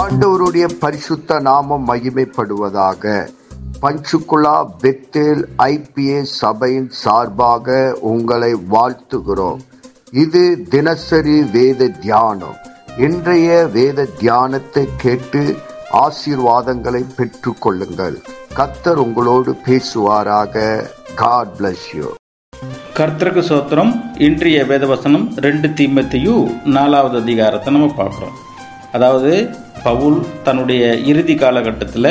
ஆண்டவருடைய பரிசுத்த நாமம் மகிமைப்படுவதாக. பஞ்சுகுலா பெத்தேல் ஐபிஏ சபையின் சார்பாக உங்களை வாழ்த்துகிறோம். இது தினசரி வேத தியானம். இன்றைய வேத தியானத்தை கேட்டு ஆசீர்வாதங்களை பெற்று கொள்ளுங்கள். கத்தர் உங்களோடு பேசுவாராக. காட் பிளஸ் யூ கர்த்தருக்கு சோத்திரம். இன்றைய வேதவசனம் ரெண்டு தீமத்தையும் நாலாவது அதிகாரத்தை நம்ம பார்க்குறோம். அதாவது பவுல் தன்னுடைய இறுதி காலகட்டத்தில்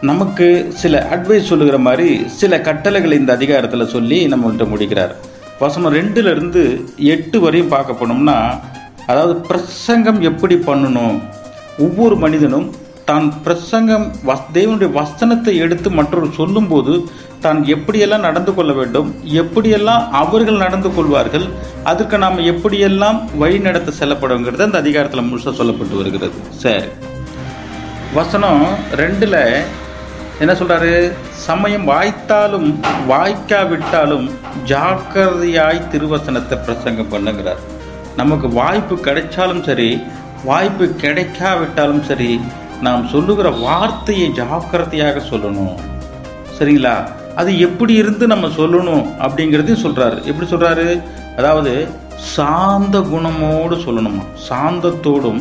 நமக்கு சில அட்வைஸ் சொல்லுகிற மாதிரி சில கட்டளைகளை இந்த அதிகாரத்தில் சொல்லி நம்மள்கிட்ட முடிக்கிறார். வசனம் ரெண்டுலேருந்து எட்டு வரையும் பார்க்க போனோம்னா அதாவது பிரசங்கம் எப்படி பண்ணணும்? ஒவ்வொரு மனிதனும் தான் பிரசங்கம் வஸ் தேவனுடைய வசனத்தை எடுத்து மற்றொரு சொல்லும்போது தான் எப்படியெல்லாம் நடந்து கொள்ள வேண்டும் எப்படியெல்லாம் அவர்கள் நடந்து கொள்வார்கள் அதற்கு நாம் எப்படியெல்லாம் வழி நடத்த செல்லப்படுங்கிறது அந்த அதிகாரத்தில் முழுசாக சொல்லப்பட்டு வருகிறது. சரி. வசனம் ரெண்டில் என்ன சொல்கிறாரு சமயம் வாய்த்தாலும் வாய்க்காவிட்டாலும் ஜாக்கிரதையாய் திருவசனத்தை பிரசங்கம் பண்ணுங்கிறார். நமக்கு வாய்ப்பு கிடைச்சாலும் சரி வாய்ப்பு கிடைக்காவிட்டாலும் சரி நாம் சொல்லுகிற வார்த்தையை ஜாக்கிரதையாக சொல்லணும். சரிங்களா? அது எப்படி இருந்து நம்ம சொல்லணும் அப்படிங்கிறதையும் சொல்கிறாரு எப்படி சொல்கிறாரு அதாவது சாந்த குணமோடு சொல்லணுமா? சாந்தத்தோடும்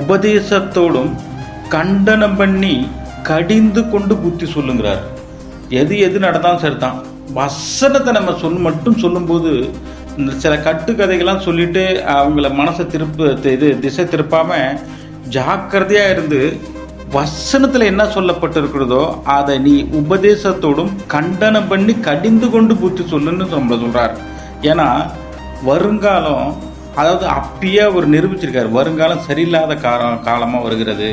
உபதேசத்தோடும் கண்டனம் பண்ணி கடிந்து கொண்டு புத்தி சொல்லுங்கிறார். எது எது நடந்தாலும் சரிதான். வசனத்தை நம்ம சொல் மட்டும் சொல்லும்போது இந்த சில கட்டுக்கதைகள்லாம் சொல்லிட்டு அவங்கள மனசை திருப்பு இது திசை திருப்பாமல் ஜாக்கிரதையாக இருந்து வசனத்தில் என்ன சொல்லப்பட்டிருக்கிறதோ அதை நீ உபதேசத்தோடும் கண்டனம் பண்ணி கடிந்து கொண்டு புத்தி சொல்லுன்னு நம்மள சொல்கிறார் ஏன்னா வருங்காலம் அதாவது அப்பயே அவர் நிரூபிச்சிருக்காரு. வருங்காலம் சரியில்லாத காலம் காலமாக வருகிறது.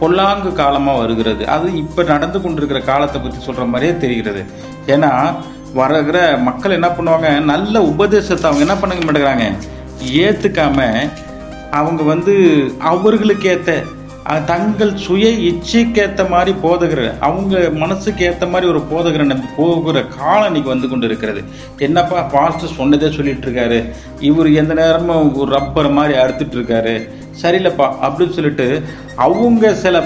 பொல்லாங்கு காலமாக வருகிறது. அது இப்போ நடந்து கொண்டிருக்கிற காலத்தை பற்றி சொல்கிற மாதிரியே தெரிகிறது. ஏன்னா வருகிற மக்கள் என்ன பண்ணுவாங்க? நல்ல உபதேசத்தை அவங்க என்ன பண்ண மாட்டேங்கிறாங்க? ஏற்றுக்காம அவங்க வந்து அவர்களுக்கேற்ற தங்கள் சுய இச்சைக்கேற்ற மாதிரி போதகர் அவங்க மனசுக்கு ஏற்ற மாதிரி ஒரு போதகரை நம்பி போகிற காலம் இன்னைக்கு வந்து கொண்டு இருக்கிறது என்னப்பா பாஸ்டர் சொன்னதே சொல்லிட்டு இருக்காரு இவர் எந்த நேரமும் ஒரு ரப்பர் மாதிரி அறுத்துட்டு இருக்காரு சரியில்லப்பா அப்படின்னு சொல்லிட்டு அவங்க சில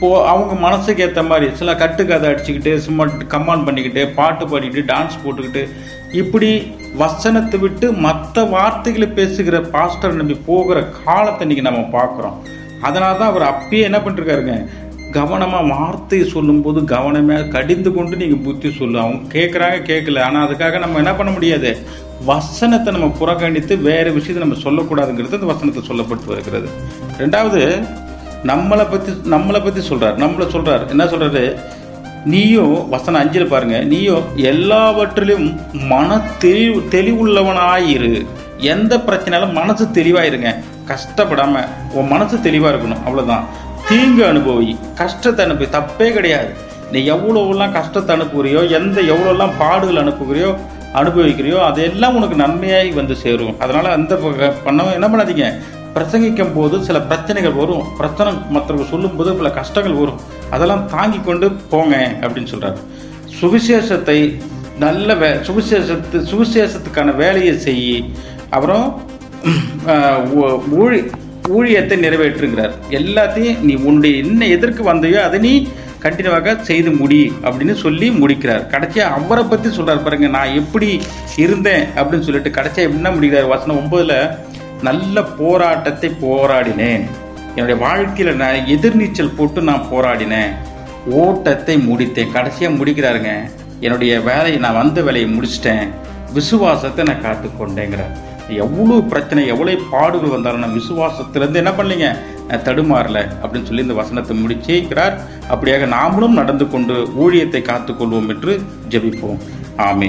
போ அவங்க மனசுக்கு ஏற்ற மாதிரி சில கட்டுக்கதை அடிச்சுக்கிட்டு சும்மா கமாண்ட் பண்ணிக்கிட்டு பாட்டு பாடிக்கிட்டு டான்ஸ் போட்டுக்கிட்டு இப்படி வசனத்தை விட்டு மற்ற வார்த்தைகளை பேசுகிற பாஸ்டர் நம்பி போகிற காலத்தை இன்னைக்கு நம்ம பார்க்குறோம். அதனால தான் அவர் அப்பயே என்ன பண்ணிருக்காருங்க? கவனமாக வார்த்தையை சொல்லும்போது கவனமாக கடிந்து கொண்டு நீங்கள் புத்தி சொல்லு. அவங்க கேட்குறாங்க கேட்கல ஆனால் அதுக்காக நம்ம என்ன பண்ண முடியாது? வசனத்தை நம்ம புறக்கணித்து வேறு விஷயத்தை நம்ம சொல்லக்கூடாதுங்கிறது அந்த வசனத்தை சொல்லப்பட்டு வருகிறது. ரெண்டாவது நம்மளை பற்றி நம்மளை பற்றி சொல்கிறார் நம்மளை சொல்கிறார் என்ன சொல்கிறாரு நீயும் வசனம் அஞ்சில் பாருங்க. நீயும் எல்லாவற்றிலும் மன தெளிவு தெளிவுள்ளவனாயிரு. எந்த பிரச்சனையாலும் மனசு தெளிவாயிருங்க. கஷ்டப்படாமல் உன் மனசு தெளிவாக இருக்கணும். அவ்வளோதான் தீங்கு அனுபவி கஷ்டத்தை அனுப்பி தப்பே கிடையாது. நீ எவ்வளோவெல்லாம் கஷ்டத்தை அனுப்புகிறியோ எந்த எவ்வளோலாம் பாடுகள் அனுப்புகிறியோ அனுபவிக்கிறியோ அதெல்லாம் உனக்கு நன்மையாகி வந்து சேரும். அதனால் அந்த பண்ண என்ன பண்ணாதீங்க. பிரசங்கிக்கும் போது சில பிரச்சனைகள் வரும். பிரச்சனை மற்றவங்க சொல்லும்போது பல கஷ்டங்கள் வரும். அதெல்லாம் தாங்கி கொண்டு போங்க அப்படின்னு சொல்கிறார் சுவிசேஷத்தை நல்ல வே சுவிசேஷத்து சுவிசேஷத்துக்கான வேலையை செய் அப்புறம் ஊழி ஊழியத்தை நிறைவேற்றுங்கிறார். எல்லாத்தையும் நீ உன்னுடைய என்ன எதற்கு வந்தையோ அதை நீ கண்டினியூவாக செய்து முடி அப்படின்னு சொல்லி முடிக்கிறார். கடைசியாக அவரை பற்றி சொல்கிறார் பாருங்கள் நான் எப்படி இருந்தேன் அப்படின்னு சொல்லிட்டு கடைசியாக என்ன முடிக்கிறார்? வசனம் ஒம்பதில் நல்ல போராட்டத்தை போராடினேன். என்னுடைய வாழ்க்கையில் நான் எதிர்நீச்சல் போட்டு நான் போராடினேன். ஓட்டத்தை முடித்தேன். கடைசியாக முடிக்கிறாருங்க. என்னுடைய வேலையை நான் வந்த வேலையை முடிச்சிட்டேன். விசுவாசத்தை நான் காத்துக்கொண்டேங்கிறார் எவ்வளோ பிரச்சனை எவ்வளோ பாடுகள் வந்தாலும் நான் விசுவாசத்திலேருந்து என்ன பண்ணலீங்க? தடுமாறலை தடுமாறல அப்படின்னு சொல்லி இந்த வசனத்தை முடிச்சேக்கிறார் அப்படியாக நாமளும் நடந்து கொண்டு ஊழியத்தை காத்துக்கொள்வோம் என்று ஜெபிப்போம். ஆமே